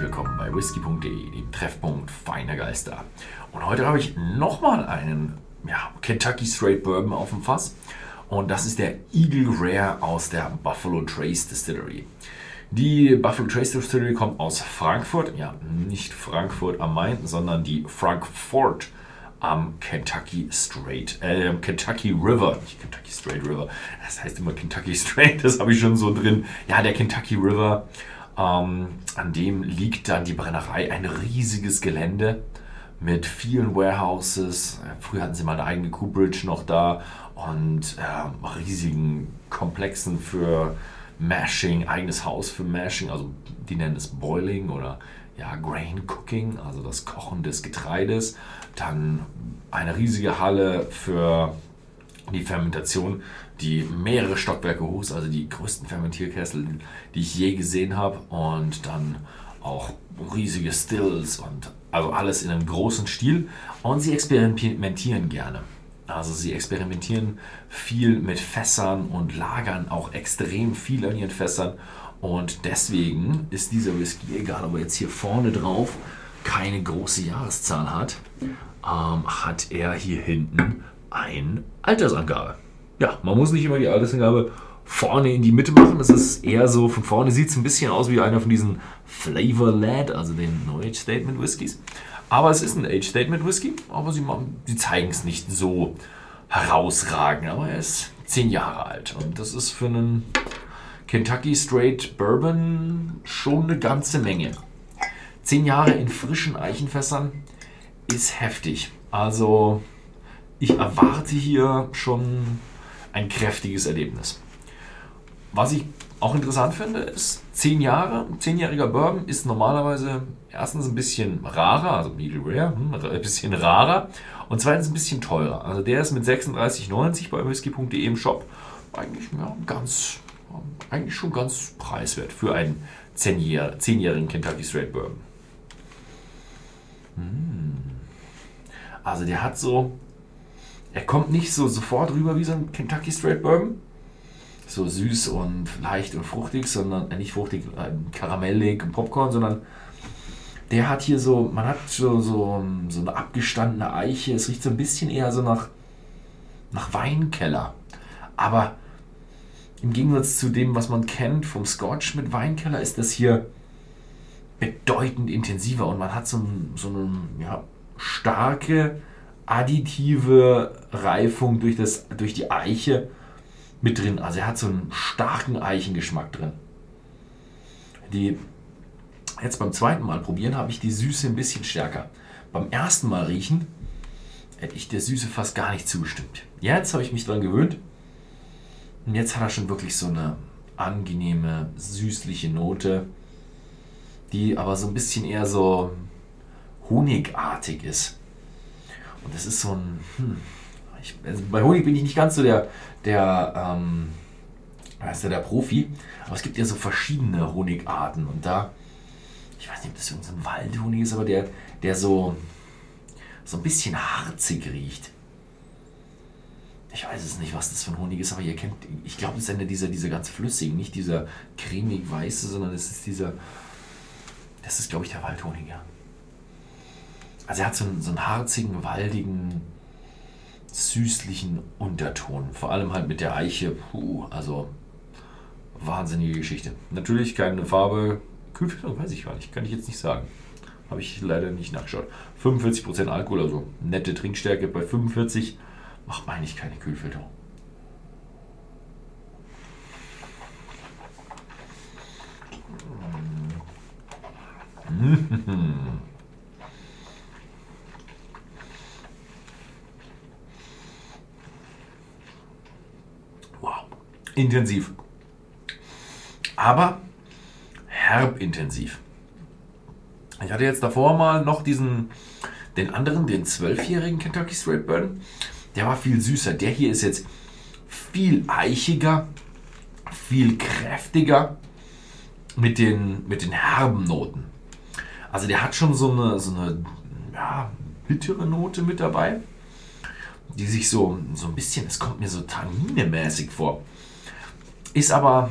willkommen bei whisky.de, dem Treffpunkt feiner Geister. Und heute habe ich nochmal einen ja, Kentucky Straight Bourbon auf dem Fass. Und das ist der Eagle Rare aus der Buffalo Trace Distillery. Die Buffalo Trace Distillery kommt aus Frankfurt, ja, nicht Frankfurt am Main, sondern die Frankfurt am Kentucky Straight, äh, Kentucky River, nicht Kentucky Straight River, das heißt immer Kentucky Straight, das habe ich schon so drin. Ja, der Kentucky River, ähm, an dem liegt dann die Brennerei, ein riesiges Gelände mit vielen Warehouses. Früher hatten sie mal eine eigene Coopbridge noch da und äh, riesigen Komplexen für Mashing, eigenes Haus für Mashing, also die nennen es Boiling oder ja, Grain Cooking, also das Kochen des Getreides. Dann eine riesige Halle für die Fermentation, die mehrere Stockwerke hoch ist, also die größten Fermentierkessel, die ich je gesehen habe. Und dann auch riesige Stills und also alles in einem großen Stil. Und sie experimentieren gerne. Also sie experimentieren viel mit Fässern und lagern auch extrem viel an ihren Fässern und deswegen ist dieser Whisky, egal ob er jetzt hier vorne drauf keine große Jahreszahl hat, ähm, hat er hier hinten eine Altersangabe. Ja, man muss nicht immer die Altersangabe vorne in die Mitte machen. Das ist eher so, von vorne sieht es ein bisschen aus wie einer von diesen Flavor Led, also den No Age Statement Whiskys. Aber es ist ein Age Statement Whisky, aber sie, sie zeigen es nicht so herausragend. Aber er ist zehn Jahre alt und das ist für einen Kentucky Straight Bourbon schon eine ganze Menge. Zehn Jahre in frischen Eichenfässern ist heftig. Also ich erwarte hier schon ein kräftiges Erlebnis. Was ich auch interessant finde, ist zehn Jahre. Zehnjähriger Bourbon ist normalerweise erstens ein bisschen rarer, also Middle Rare, hm, also ein bisschen rarer und zweitens ein bisschen teurer. Also der ist mit 36,90 bei whisky.de im Shop eigentlich ja, ganz eigentlich schon ganz preiswert für einen zehnjährigen Kentucky Straight Bourbon. Hm. Also der hat so, er kommt nicht so sofort rüber wie so ein Kentucky Straight Bourbon, so süß und leicht und fruchtig, sondern äh, nicht fruchtig, äh, karamellig und Popcorn, sondern der hat hier so, man hat so, so, so eine abgestandene Eiche, es riecht so ein bisschen eher so nach, nach Weinkeller. Aber im Gegensatz zu dem, was man kennt vom Scotch mit Weinkeller, ist das hier bedeutend intensiver und man hat so, so eine ja, starke additive Reifung durch, das, durch die Eiche mit drin. Also er hat so einen starken Eichengeschmack drin. Die, jetzt beim zweiten Mal probieren habe ich die Süße ein bisschen stärker. Beim ersten Mal riechen hätte ich der Süße fast gar nicht zugestimmt. Jetzt habe ich mich daran gewöhnt und jetzt hat er schon wirklich so eine angenehme, süßliche Note, die aber so ein bisschen eher so honigartig ist. Und das ist so ein. Hm, ich, also bei Honig bin ich nicht ganz so der, der, ähm, heißt der, der Profi, aber es gibt ja so verschiedene Honigarten und da, ich weiß nicht, ob das irgendein Waldhonig ist, aber der, der so, so ein bisschen harzig riecht ich weiß es nicht, was das für ein Honig ist, aber ihr kennt, ich glaube, es ist einer dieser, dieser ganz flüssigen, nicht dieser cremig weiße, sondern es ist dieser, das ist, glaube ich, der Waldhonig, ja. Also er hat so einen, so einen harzigen, waldigen, süßlichen Unterton. Vor allem halt mit der Eiche, puh, also wahnsinnige Geschichte. Natürlich keine Farbe, Kühlfilter, weiß ich gar nicht, kann ich jetzt nicht sagen. Habe ich leider nicht nachgeschaut. 45% Alkohol, also nette Trinkstärke bei 45 macht man eigentlich keine Kühlfilterung. Wow, intensiv. Aber herb intensiv. Ich hatte jetzt davor mal noch diesen, den anderen, den zwölfjährigen Kentucky Straight Burn. Der war viel süßer. Der hier ist jetzt viel eichiger, viel kräftiger mit den, mit den herben Noten. Also der hat schon so eine, so eine ja, bittere Note mit dabei, die sich so, so ein bisschen, es kommt mir so tanninemäßig vor. Ist aber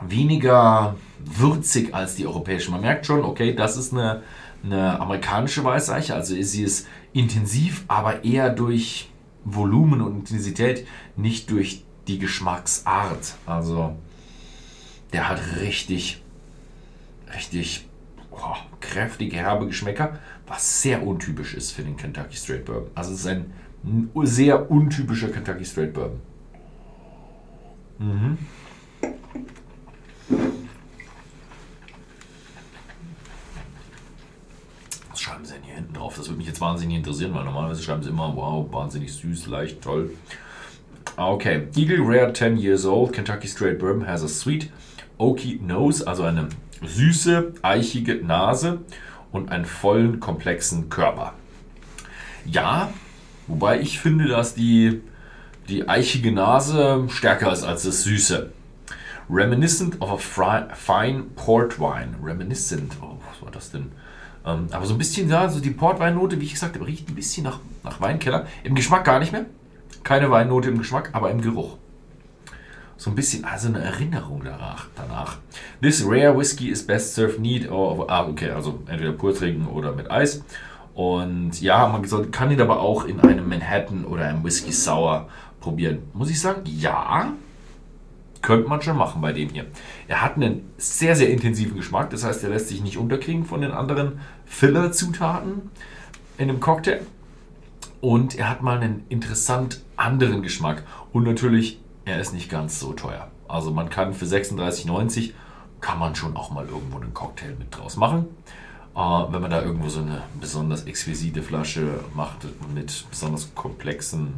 weniger, würzig als die europäische. Man merkt schon, okay, das ist eine, eine amerikanische Weißeiche, also ist sie es intensiv, aber eher durch Volumen und Intensität, nicht durch die Geschmacksart. Also der hat richtig, richtig oh, kräftige, herbe Geschmäcker, was sehr untypisch ist für den Kentucky Straight Bourbon. Also es ist ein sehr untypischer Kentucky Straight Bourbon. Mhm. Was schreiben sie denn hier hinten drauf? Das würde mich jetzt wahnsinnig interessieren, weil normalerweise schreiben sie immer, wow, wahnsinnig süß, leicht, toll. Okay, Eagle Rare 10 years old, Kentucky Straight Bourbon has a sweet, oaky nose, also eine süße, eichige Nase und einen vollen, komplexen Körper. Ja, wobei ich finde, dass die, die eichige Nase stärker ist als das Süße. Reminiscent of a fine port wine. Reminiscent, oh, was war das denn? Ähm, aber so ein bisschen, ja, so die Portweinnote, wie ich gesagt habe, riecht ein bisschen nach, nach Weinkeller. Im Geschmack gar nicht mehr. Keine Weinnote im Geschmack, aber im Geruch. So ein bisschen, also eine Erinnerung danach. danach. This rare whiskey is best served neat. Oh, ah, okay, also entweder pur trinken oder mit Eis. Und ja, man kann ihn aber auch in einem Manhattan oder einem Whisky Sour probieren. Muss ich sagen, ja, könnte man schon machen bei dem hier. Er hat einen sehr, sehr intensiven Geschmack. Das heißt, er lässt sich nicht unterkriegen von den anderen Filler-Zutaten in einem Cocktail. Und er hat mal einen interessant anderen Geschmack. Und natürlich, er ist nicht ganz so teuer. Also man kann für 36,90 kann man schon auch mal irgendwo einen Cocktail mit draus machen. Äh, wenn man da irgendwo so eine besonders exquisite Flasche macht mit besonders komplexen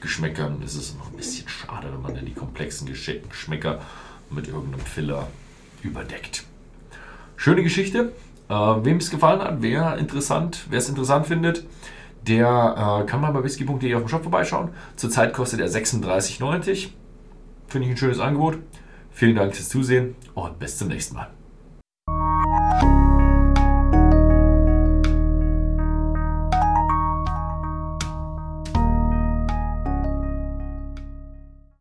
Geschmäckern ist es noch ein bisschen schade, wenn man dann die komplexen Geschmäcker mit irgendeinem Filler überdeckt. Schöne Geschichte. Äh, Wem es gefallen hat, wer interessant, wer es interessant findet, der äh, kann mal bei whisky.de auf dem Shop vorbeischauen. Zurzeit kostet er 36,90. Finde ich ein schönes Angebot. Vielen Dank fürs Zusehen und bis zum nächsten Mal.